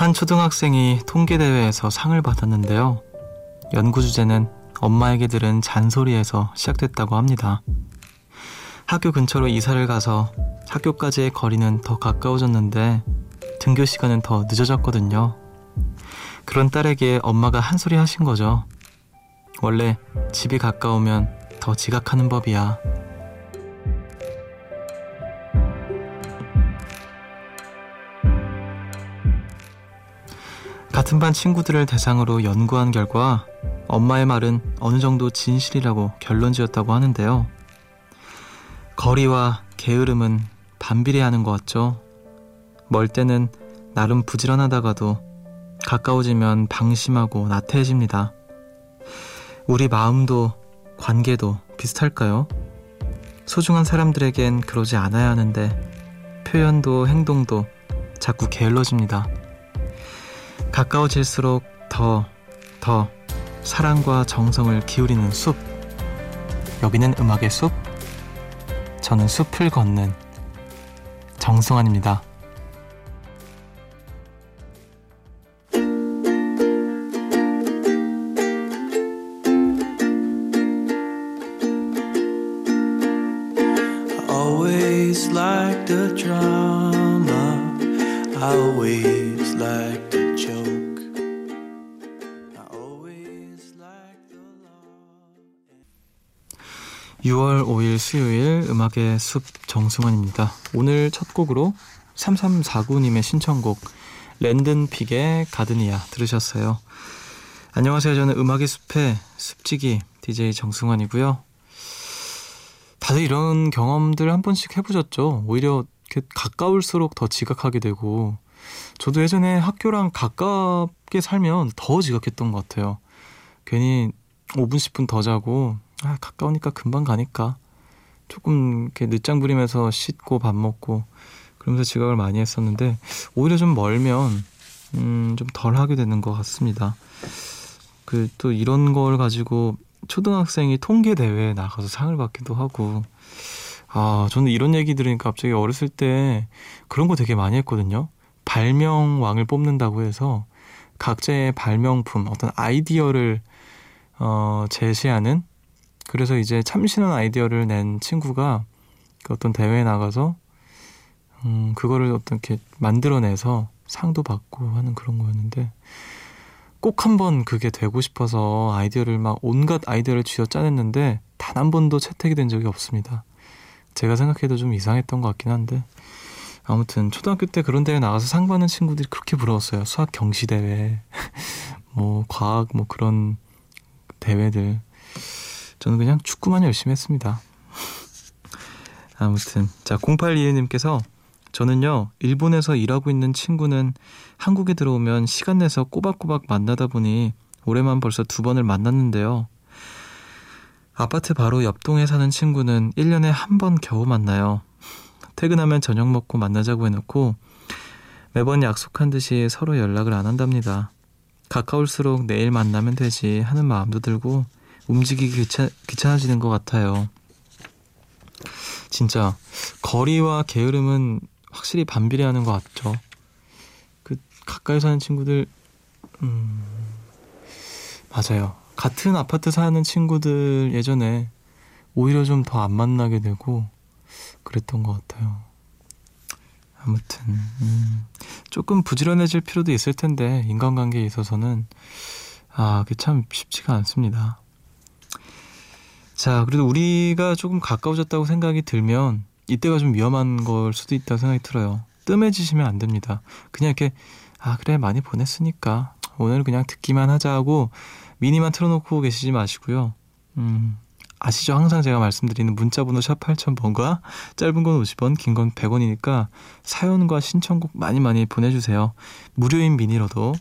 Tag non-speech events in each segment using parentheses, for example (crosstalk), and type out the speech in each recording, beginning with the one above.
한 초등학생이 통계대회에서 상을 받았는데요. 연구 주제는 엄마에게 들은 잔소리에서 시작됐다고 합니다. 학교 근처로 이사를 가서 학교까지의 거리는 더 가까워졌는데 등교 시간은 더 늦어졌거든요. 그런 딸에게 엄마가 한 소리 하신 거죠. 원래 집이 가까우면 더 지각하는 법이야. 같은 반 친구들을 대상으로 연구한 결과 엄마의 말은 어느 정도 진실이라고 결론 지었다고 하는데요. 거리와 게으름은 반비례하는 것 같죠. 멀 때는 나름 부지런하다가도 가까워지면 방심하고 나태해집니다. 우리 마음도 관계도 비슷할까요? 소중한 사람들에겐 그러지 않아야 하는데 표현도 행동도 자꾸 게을러집니다. 가까워질수록 더, 더 사랑과 정성을 기울이는 숲. 여기는 음악의 숲. 저는 숲을 걷는 정승환입니다. always like the drama. I always like the 6월 5일 수요일 음악의 숲 정승환입니다. 오늘 첫 곡으로 3349님의 신청곡 랜든픽의 가드니아 들으셨어요. 안녕하세요. 저는 음악의 숲의 숲지기 DJ 정승환이고요. 다들 이런 경험들 한 번씩 해보셨죠? 오히려 가까울수록 더 지각하게 되고 저도 예전에 학교랑 가깝게 살면 더 지각했던 것 같아요. 괜히 5분 10분 더 자고 아 가까우니까 금방 가니까 조금 이렇게 늦장 부리면서 씻고 밥 먹고 그러면서 지각을 많이 했었는데 오히려 좀 멀면 음, 좀 덜 하게 되는 것 같습니다. 그 또 이런 걸 가지고 초등학생이 통계 대회에 나가서 상을 받기도 하고 아 저는 이런 얘기 들으니까 갑자기 어렸을 때 그런 거 되게 많이 했거든요. 발명왕을 뽑는다고 해서 각자의 발명품 어떤 아이디어를 어, 제시하는 그래서 이제 참신한 아이디어를 낸 친구가 그 어떤 대회에 나가서 음, 그거를 어떻게 만들어내서 상도 받고 하는 그런 거였는데 꼭 한번 그게 되고 싶어서 아이디어를 막 온갖 아이디어를 쥐어 짜냈는데 단 한 번도 채택이 된 적이 없습니다. 제가 생각해도 좀 이상했던 것 같긴 한데 아무튼 초등학교 때 그런 대회 나가서 상 받는 친구들이 그렇게 부러웠어요. 수학 경시 대회, (laughs) 뭐 과학 뭐 그런 대회들. 저는 그냥 축구만 열심히 했습니다. 아무튼 자 0821님께서 저는요 일본에서 일하고 있는 친구는 한국에 들어오면 시간 내서 꼬박꼬박 만나다 보니 올해만 벌써 두 번을 만났는데요. 아파트 바로 옆동에 사는 친구는 1년에 한 번 겨우 만나요. 퇴근하면 저녁 먹고 만나자고 해놓고 매번 약속한 듯이 서로 연락을 안 한답니다. 가까울수록 내일 만나면 되지 하는 마음도 들고 움직이기 귀찮, 귀찮아지는 것 같아요. 진짜 거리와 게으름은 확실히 반비례하는 것 같죠. 그 가까이 사는 친구들 음 맞아요. 같은 아파트 사는 친구들 예전에 오히려 좀 더 안 만나게 되고 그랬던 것 같아요. 아무튼 음, 조금 부지런해질 필요도 있을 텐데 인간관계에 있어서는 아, 그게 참 쉽지가 않습니다. 자, 그래도 우리가 조금 가까워졌다고 생각이 들면 이때가 좀 위험한 걸 수도 있다고 생각이 들어요. 뜸해지시면 안 됩니다. 그냥 이렇게 아 그래 많이 보냈으니까 오늘 그냥 듣기만 하자 하고 미니만 틀어놓고 계시지 마시고요. 음, 아시죠? 항상 제가 말씀드리는 문자번호 샵 8000번과 짧은 건 50원, 긴 건 100원이니까 사연과 신청곡 많이 많이 보내주세요. 무료인 미니로도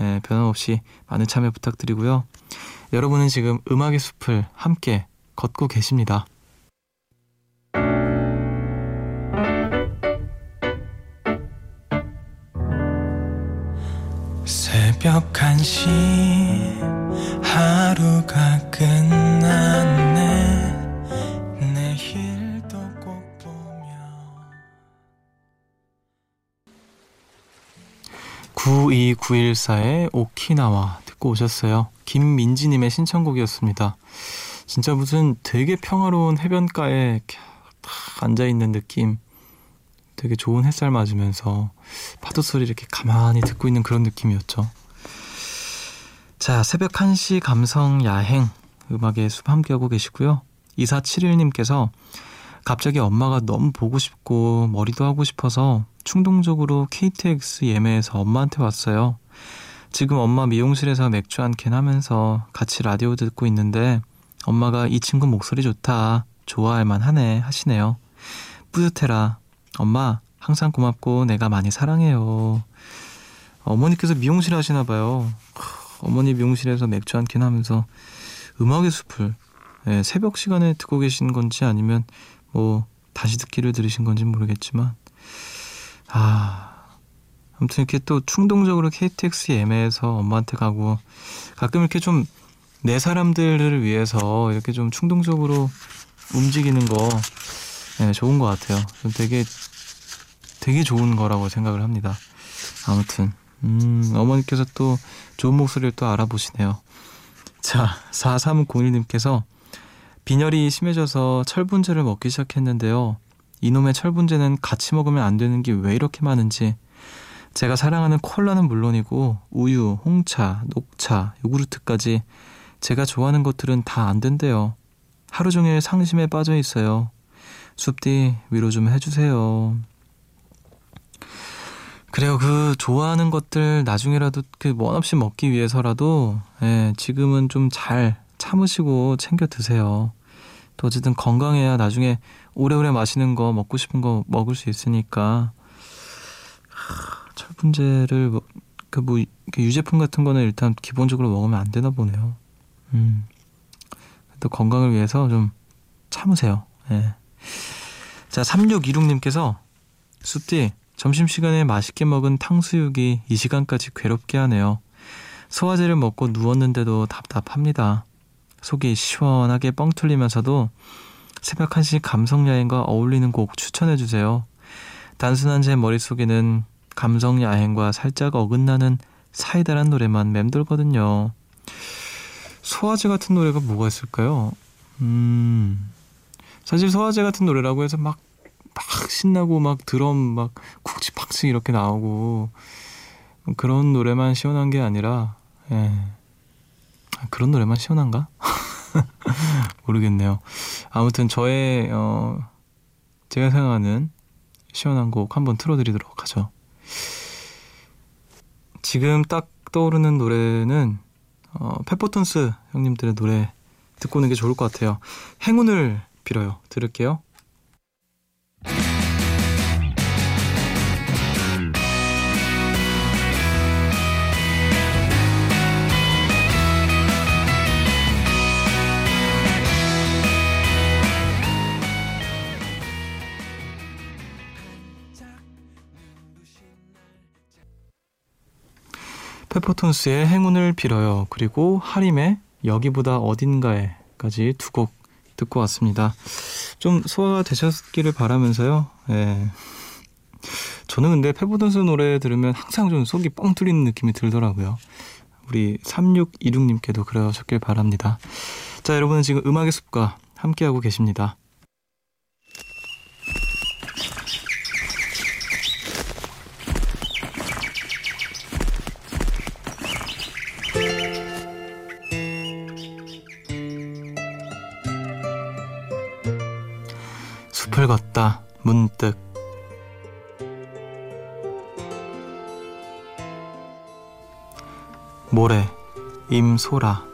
예, 변함없이 많은 참여 부탁드리고요. 여러분은 지금 음악의 숲을 함께 걷고 계십니다. 새벽 1시 하루가 끝났네 내일도 꼭 보며 92914의 오키나와 듣고 오셨어요. 김민지님의 신청곡이었습니다. 진짜 무슨 되게 평화로운 해변가에 딱 앉아있는 느낌. 되게 좋은 햇살 맞으면서 파도 소리 이렇게 가만히 듣고 있는 그런 느낌이었죠. 자, 새벽 1시 감성 야행 음악의 숲 함께하고 계시고요. 2471님께서 갑자기 엄마가 너무 보고 싶고 머리도 하고 싶어서 충동적으로 KTX 예매해서 엄마한테 왔어요. 지금 엄마 미용실에서 맥주 한 캔 하면서 같이 라디오 듣고 있는데 엄마가 이 친구 목소리 좋다. 좋아할 만하네 하시네요. 뿌듯해라. 엄마 항상 고맙고 내가 많이 사랑해요. 어머니께서 미용실 하시나 봐요. 어머니 미용실에서 맥주 한 캔 하면서 음악의 숲을 네, 새벽 시간에 듣고 계신 건지 아니면 뭐 다시 듣기를 들으신 건지 모르겠지만 아 아무튼 이렇게 또 충동적으로 KTX 예매해서 엄마한테 가고 가끔 이렇게 좀 내 사람들을 위해서 이렇게 좀 충동적으로 움직이는 거 네, 좋은 것 같아요. 되게 되게 좋은 거라고 생각을 합니다. 아무튼 음, 어머니께서 또 좋은 목소리를 또 알아보시네요. 자, 4301님께서 빈혈이 심해져서 철분제를 먹기 시작했는데요. 이놈의 철분제는 같이 먹으면 안 되는 게 왜 이렇게 많은지 제가 사랑하는 콜라는 물론이고 우유, 홍차, 녹차, 요구르트까지 제가 좋아하는 것들은 다 안 된대요. 하루 종일 상심에 빠져 있어요. 숲디 위로 좀 해주세요. 그래요. 그 좋아하는 것들 나중에라도 그 원 없이 먹기 위해서라도 예, 지금은 좀 잘 참으시고 챙겨 드세요. 또 어쨌든 건강해야 나중에 오래오래 마시는 거 먹고 싶은 거 먹을 수 있으니까 철분제를 뭐, 그뭐 유제품 같은 거는 일단 기본적으로 먹으면 안 되나 보네요. 음. 또 건강을 위해서 좀 참으세요. 예. 자, 3626님께서 숲디 점심시간에 맛있게 먹은 탕수육이 이 시간까지 괴롭게 하네요. 소화제를 먹고 누웠는데도 답답합니다. 속이 시원하게 뻥 뚫리면서도 새벽 1시 감성여행과 어울리는 곡 추천해주세요. 단순한 제 머릿속에는 감성야행과 살짝 어긋나는 사이다란 노래만 맴돌거든요. 소화제 같은 노래가 뭐가 있을까요? 음, 사실 소화제 같은 노래라고 해서 막, 막 신나고 막 드럼 막 쿡치팍치 이렇게 나오고 그런 노래만 시원한 게 아니라, 예. 그런 노래만 시원한가? (laughs) 모르겠네요. 아무튼 저의 어 제가 생각하는 시원한 곡 한번 틀어드리도록 하죠. 지금 딱 떠오르는 노래는 어, 페퍼톤스 형님들의 노래 듣고 오는 게 좋을 것 같아요. 행운을 빌어요. 들을게요. 페퍼톤스의 행운을 빌어요. 그리고 하림의 여기보다 어딘가에까지 두 곡 듣고 왔습니다. 좀 소화가 되셨기를 바라면서요. 예. 저는 근데 페퍼톤스 노래 들으면 항상 좀 속이 뻥 뚫리는 느낌이 들더라고요. 우리 3626님께도 그러셨길 바랍니다. 자, 여러분은 지금 음악의 숲과 함께하고 계십니다. 숲을 걷다 문득. 모래 임소라.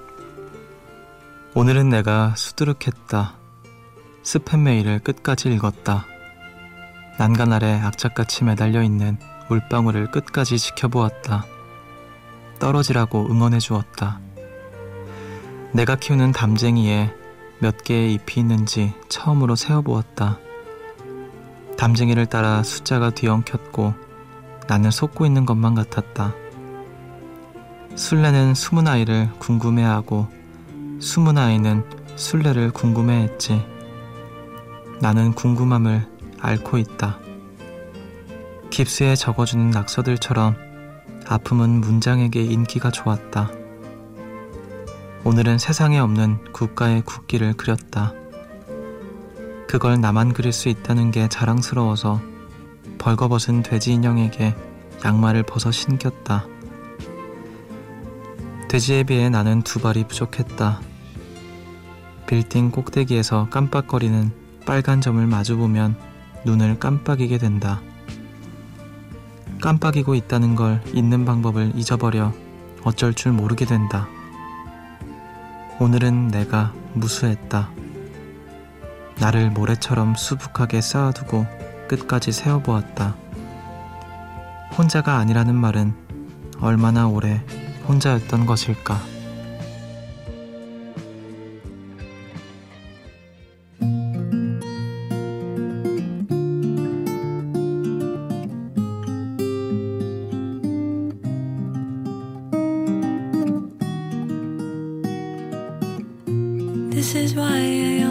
오늘은 내가 수두룩했다. 스팸 메일을 끝까지 읽었다. 난간 아래 악착같이 매달려 있는 물방울을 끝까지 지켜보았다. 떨어지라고 응원해 주었다. 내가 키우는 담쟁이에 몇 개의 잎이 있는지 처음으로 세어보았다. 담쟁이를 따라 숫자가 뒤엉켰고 나는 속고 있는 것만 같았다. 술래는 숨은 아이를 궁금해하고 숨은 아이는 술래를 궁금해했지. 나는 궁금함을 앓고 있다. 깁스에 적어주는 낙서들처럼 아픔은 문장에게 인기가 좋았다. 오늘은 세상에 없는 국가의 국기를 그렸다. 그걸 나만 그릴 수 있다는 게 자랑스러워서 벌거벗은 돼지 인형에게 양말을 벗어 신겼다. 돼지에 비해 나는 두 발이 부족했다. 빌딩 꼭대기에서 깜빡거리는 빨간 점을 마주보면 눈을 깜빡이게 된다. 깜빡이고 있다는 걸 잊는 방법을 잊어버려 어쩔 줄 모르게 된다. 오늘은 내가 무수했다. 나를 모래처럼 수북하게 쌓아두고 끝까지 세워보았다. 혼자가 아니라는 말은 얼마나 오래 혼자였던 것일까. This is why I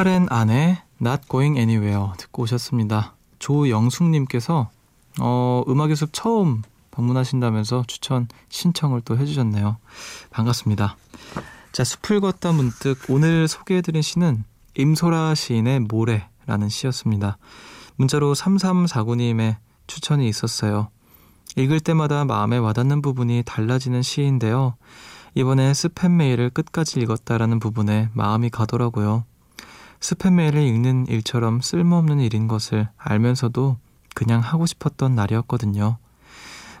카렌 안의 Not Going Anywhere 듣고 오셨습니다. 조영숙님께서 어, 음악의 숲 처음 방문하신다면서 추천 신청을 또 해주셨네요. 반갑습니다. 자, 숲을 걷다 문득 오늘 소개해드린 시는 임소라 시인의 모래라는 시였습니다. 문자로 3349님의 추천이 있었어요. 읽을 때마다 마음에 와닿는 부분이 달라지는 시인데요. 이번에 스팸 메일을 끝까지 읽었다라는 부분에 마음이 가더라고요. 스팸 메일을 읽는 일처럼 쓸모없는 일인 것을 알면서도 그냥 하고 싶었던 날이었거든요.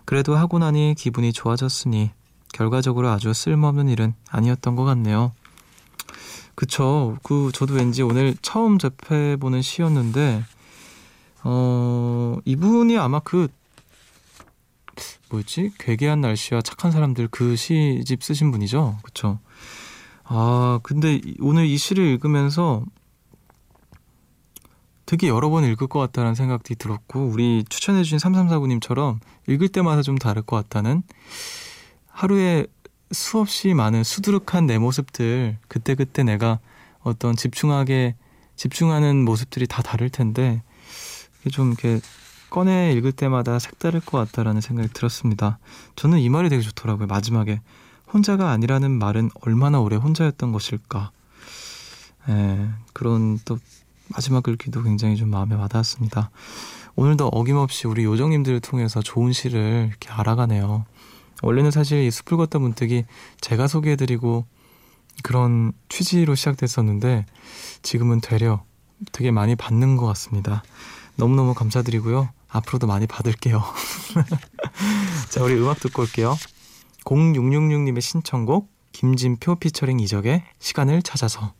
그래도 하고 나니 기분이 좋아졌으니 결과적으로 아주 쓸모없는 일은 아니었던 것 같네요. 그쵸. 그, 저도 왠지 오늘 처음 접해보는 시였는데, 어, 이분이 아마 그, 뭐였지? 괴괴한 날씨와 착한 사람들 그 시집 쓰신 분이죠? 그쵸. 아, 근데 오늘 이 시를 읽으면서 되게 여러 번 읽을 것 같다는 생각이 들었고 우리 추천해주신 3349님처럼 읽을 때마다 좀 다를 것 같다는 하루에 수없이 많은 수두룩한 내 모습들 그때그때 내가 어떤 집중하게 집중하는 모습들이 다 다를 텐데 좀 이렇게 꺼내 읽을 때마다 색다를 것 같다라는 생각이 들었습니다. 저는 이 말이 되게 좋더라고요. 마지막에 혼자가 아니라는 말은 얼마나 오래 혼자였던 것일까. 예, 그런 또 마지막 글귀도 굉장히 좀 마음에 와닿았습니다. 오늘도 어김없이 우리 요정님들을 통해서 좋은 시를 이렇게 알아가네요. 원래는 사실 이 숲을 걷다 문득이 제가 소개해드리고 그런 취지로 시작됐었는데 지금은 되려 되게 많이 받는 것 같습니다. 너무너무 감사드리고요. 앞으로도 많이 받을게요. (laughs) 자, 우리 음악 듣고 올게요. 0666님의 신청곡 김진표 피처링 이적의 시간을 찾아서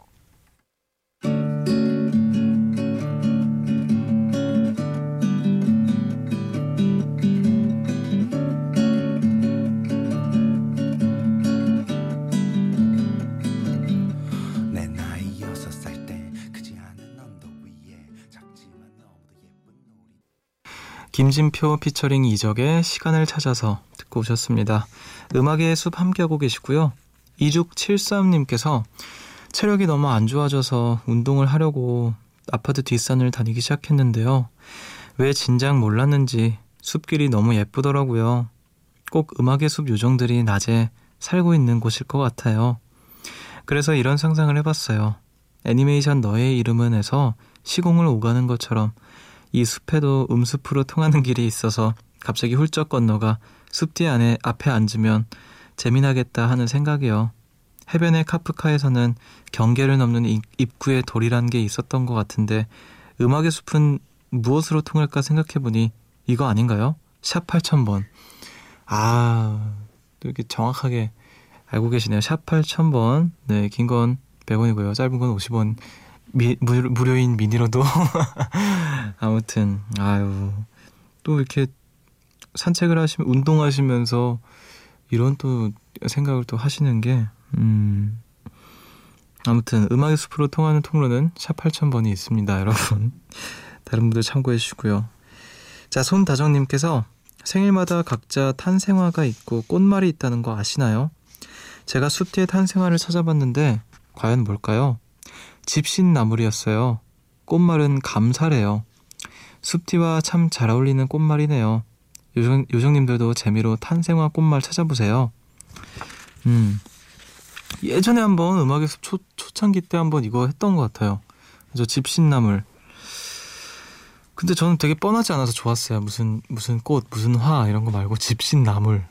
김진표 피처링 이적의 시간을 찾아서 듣고 오셨습니다. 음악의 숲 함께하고 계시고요. 2673님께서 체력이 너무 안 좋아져서 운동을 하려고 아파트 뒷산을 다니기 시작했는데요. 왜 진작 몰랐는지 숲길이 너무 예쁘더라고요. 꼭 음악의 숲 요정들이 낮에 살고 있는 곳일 것 같아요. 그래서 이런 상상을 해봤어요. 애니메이션 너의 이름은에서 시공을 오가는 것처럼 이 숲에도 음숲으로 통하는 길이 있어서 갑자기 훌쩍 건너가 숲뒤 안에 앞에 앉으면 재미나겠다 하는 생각이요. 해변의 카프카에서는 경계를 넘는 이- 입구에 돌이란 게 있었던 것 같은데 음악의 숲은 무엇으로 통할까 생각해보니 이거 아닌가요? 샵 8000번. 아, 또 이렇게 정확하게 알고 계시네요. 샵 8000번. 네, 긴 건 100원이고요. 짧은 건 50원. 미, 무, 무료인 미니로도. (laughs) 아무튼, 아유. 또 이렇게 산책을 하시면, 운동하시면서 이런 또 생각을 또 하시는 게, 음. 아무튼, 음악의 숲으로 통하는 통로는 샵 8000번이 있습니다, 여러분. (laughs) 다른 분들 참고해 주시고요. 자, 손다정님께서 생일마다 각자 탄생화가 있고 꽃말이 있다는 거 아시나요? 제가 숲 뒤에 탄생화를 찾아봤는데 과연 뭘까요? 집신나물이었어요. 꽃말은 감사래요. 숲티와 참 잘 어울리는 꽃말이네요. 요정, 요정님들도 재미로 탄생화 꽃말 찾아보세요. 음. 예전에 한번 음악의 숲 초, 초창기 때 한번 이거 했던 것 같아요. 저 집신나물. 근데 저는 되게 뻔하지 않아서 좋았어요. 무슨 무슨 꽃, 무슨 화 이런 거 말고 집신나물.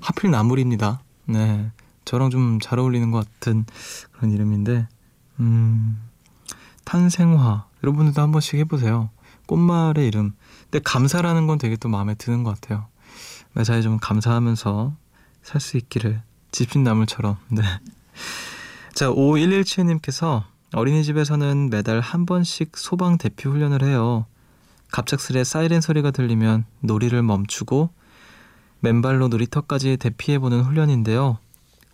하필 나물입니다. 네. 저랑 좀 잘 어울리는 것 같은 그런 이름인데, 음, 탄생화. 여러분들도 한 번씩 해보세요. 꽃말의 이름. 근데 감사라는 건 되게 또 마음에 드는 것 같아요. 매사에 좀 감사하면서 살 수 있기를. 집신나물처럼. (laughs) 네. 자, 5117님께서 어린이집에서는 매달 한 번씩 소방 대피 훈련을 해요. 갑작스레 사이렌 소리가 들리면 놀이를 멈추고 맨발로 놀이터까지 대피해보는 훈련인데요.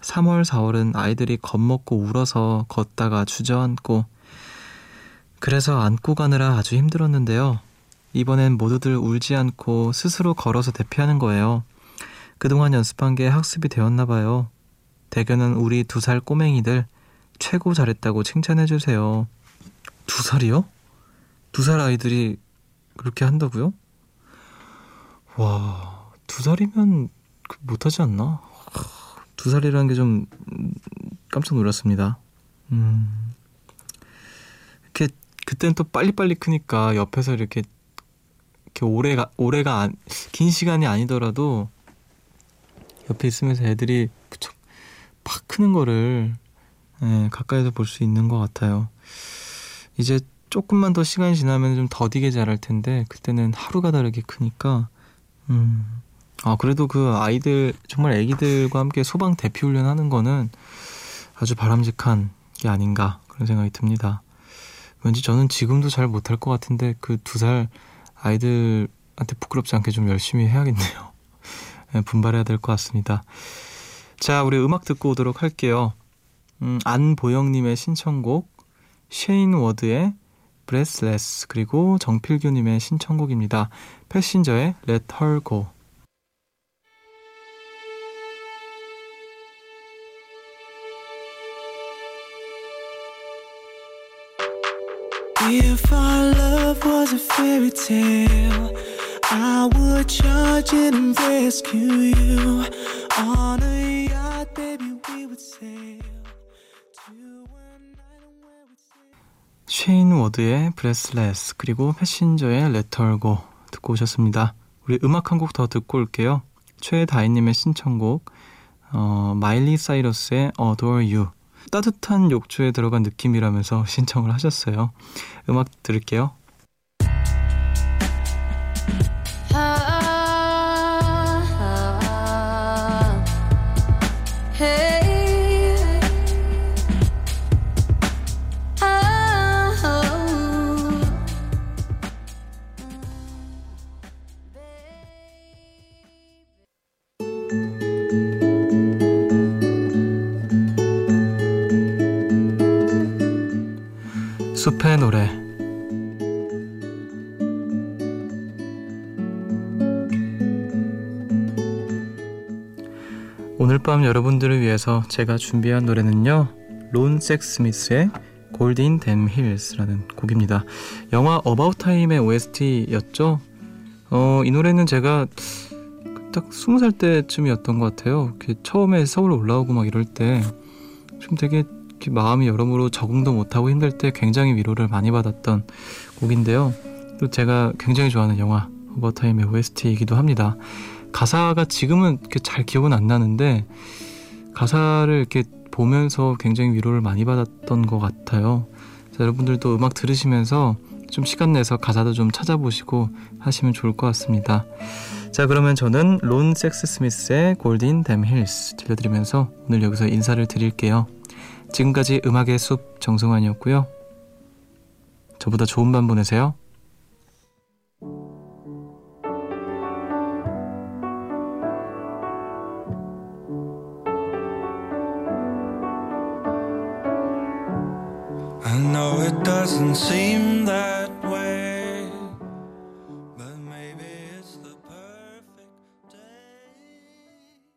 3월, 4월은 아이들이 겁먹고 울어서 걷다가 주저앉고 그래서 안고 가느라 아주 힘들었는데요. 이번엔 모두들 울지 않고 스스로 걸어서 대피하는 거예요. 그동안 연습한 게 학습이 되었나 봐요. 대견은 우리 두 살 꼬맹이들 최고 잘했다고 칭찬해 주세요. 두 살이요? 두 살 아이들이 그렇게 한다고요? 와, 두 살이면 그 못하지 않나? 두 살이라는 게 좀 깜짝 놀랐습니다. 음. 이렇게 그땐 또 빨리빨리 크니까 옆에서 이렇게 이렇게 오래가 오래가 안, 긴 시간이 아니더라도 옆에 있으면서 애들이 무척 팍 크는 거를 예, 가까이서 볼 수 있는 것 같아요. 이제 조금만 더 시간이 지나면 좀 더디게 자랄 텐데 그때는 하루가 다르게 크니까 음. 아 그래도 그 아이들 정말 아기들과 함께 소방 대피 훈련 하는 거는 아주 바람직한 게 아닌가 그런 생각이 듭니다. 왠지 저는 지금도 잘 못할 것 같은데 그 두 살 아이들한테 부끄럽지 않게 좀 열심히 해야겠네요. (laughs) 네, 분발해야 될 것 같습니다. 자, 우리 음악 듣고 오도록 할게요. 음, 안보영님의 신청곡, 쉐인 워드의 Breathless, 그리고 정필규님의 신청곡입니다. 패신저의 Let Her Go. If our love was a fairy tale, I would charge it and rescue you. On a yacht, baby, we would sail. 쉐인 워드의 Breathless 그리고 패신저의 Let Her Go 듣고 오셨습니다. 우리 음악 한 곡 더 듣고 올게요. 최다인님의 신청곡 어, 마일리 사이러스의 Adore You 따뜻한 욕조에 들어간 느낌이라면서 (laughs) 신청을 하셨어요. 음악 들을게요. 오늘 밤 여러분들을 위해서 제가 준비한 노래는요 론 섹스미스의 Gold in Them Hills라는 곡입니다 영화 About Time의 OST였죠 어, 이 노래는 제가 딱 스무 살 때쯤이었던 것 같아요 처음에 서울 올라오고 막 이럴 때 좀 되게 마음이 여러모로 적응도 못하고 힘들 때 굉장히 위로를 많이 받았던 곡인데요. 또 제가 굉장히 좋아하는 영화 About Time의 OST이기도 합니다. 가사가 지금은 이렇게 잘 기억은 안 나는데 가사를 이렇게 보면서 굉장히 위로를 많이 받았던 것 같아요. 자, 여러분들도 음악 들으시면서 좀 시간 내서 가사도 좀 찾아보시고 하시면 좋을 것 같습니다. 자, 그러면 저는 론 섹스미스의 Gold in Them Hills 들려드리면서 오늘 여기서 인사를 드릴게요. 지금까지 음악의 숲 정승환이었고요. 저보다 좋은 밤 보내세요. It doesn't seem that